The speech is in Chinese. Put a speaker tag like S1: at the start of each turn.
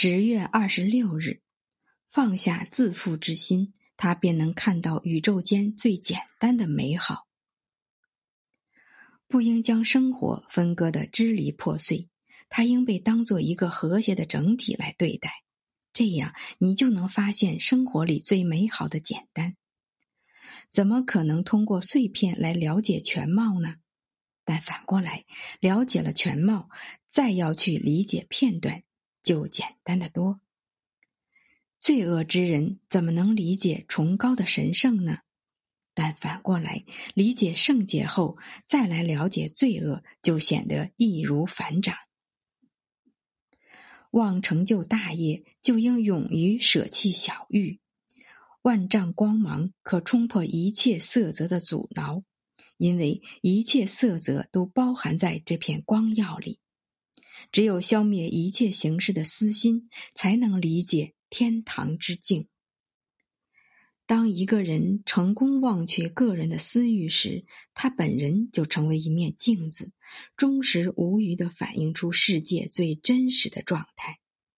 S1: 十月二十六日，放下自负之心，他便能看到宇宙间最简单的美好。不应将生活分割的支离破碎，它应被当做一个和谐的整体来对待。这样，你就能发现生活里最美好的简单。怎么可能通过碎片来了解全貌呢？但反过来，了解了全貌，再要去理解片段，就简单的多。罪恶之人怎么能理解崇高的神圣呢？但反过来，理解圣洁后，再来了解罪恶，就显得易如反掌。望成就大业，就应勇于舍弃小欲。万丈光芒可冲破一切色泽的阻挠。因为一切色泽都包含在这片光耀里，只有消灭一切形式的私心，才能理解天堂之境。当一个人成功忘却个人的私欲时，他本人就成为一面镜子，忠实无余的反映出世界最真实的状态。